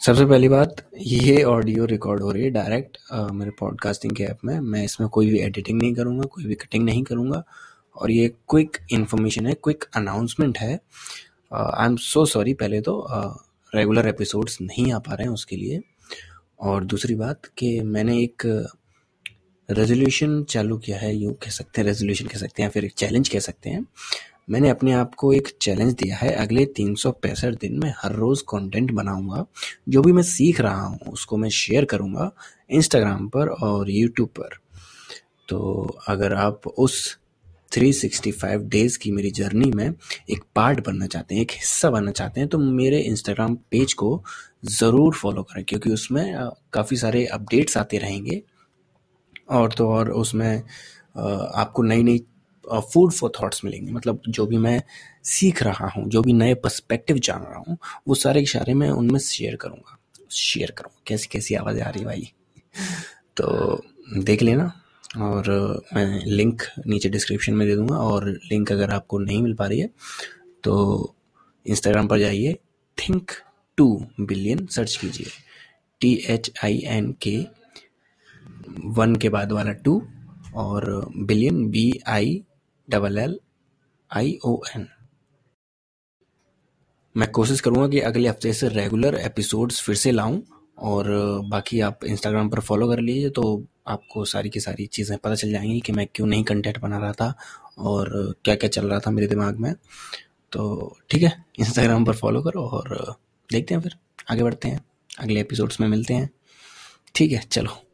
सबसे पहली बात ये ऑडियो रिकॉर्ड हो रही है डायरेक्ट मेरे पॉडकास्टिंग के ऐप में। मैं इसमें कोई भी एडिटिंग नहीं करूँगा कोई भी कटिंग नहीं करूँगा। और ये क्विक इन्फॉर्मेशन है क्विक अनाउंसमेंट है। आई एम सो सॉरी पहले तो रेगुलर uh, एपिसोड्स नहीं आ पा रहे हैं उसके लिए। और दूसरी बात कि मैंने एक रेजोल्यूशन चालू किया है यूँ कह सकते हैं रेजोल्यूशन कह सकते हैं फिर एक चैलेंज कह सकते हैं। मैंने अपने आप को एक चैलेंज दिया है। अगले तीन सौ पैंसठ दिन में हर रोज़ कंटेंट बनाऊँगा। जो भी मैं सीख रहा हूँ, उसको मैं शेयर करूँगा इंस्टाग्राम पर और यूट्यूब पर। तो अगर आप उस 365 डेज़ की मेरी जर्नी में एक पार्ट बनना चाहते हैं, एक हिस्सा बनना चाहते हैं तो मेरे इंस्टाग्राम पेज को ज़रूर फॉलो करें, क्योंकि उसमें काफ़ी सारे अपडेट्स आते रहेंगे। और तो और उसमें आपको नई नई फ़ूड फॉर थॉट्स मिलेंगे। मतलब जो भी मैं सीख रहा हूँ, जो भी नए पर्सपेक्टिव जान रहा हूँ, वो सारे इशारे मैं उनमें शेयर करूँगा। शेयर करूँगा कैसी कैसी आवाज़ आ रही भाई? तो देख लेना और मैं लिंक नीचे डिस्क्रिप्शन में दे दूँगा और लिंक अगर आपको नहीं मिल पा रही है तो इंस्टाग्राम पर जाइए थिंक टू बिलियन सर्च कीजिए। T H I N K one के बाद वाला टू और billion B I double L I O N मैं कोशिश करूँगा कि अगले हफ़्ते से रेगुलर एपिसोड्स फिर से लाऊं और बाकी आप इंस्टाग्राम पर फॉलो कर लीजिए तो आपको सारी की सारी चीज़ें पता चल जाएँगी कि मैं क्यों नहीं कंटेंट बना रहा था और क्या क्या चल रहा था मेरे दिमाग में। तो ठीक है इंस्टाग्राम पर फॉलो करो और देखते हैं फिर, आगे बढ़ते हैं, अगले एपिसोड्स में मिलते हैं। ठीक है, चलो।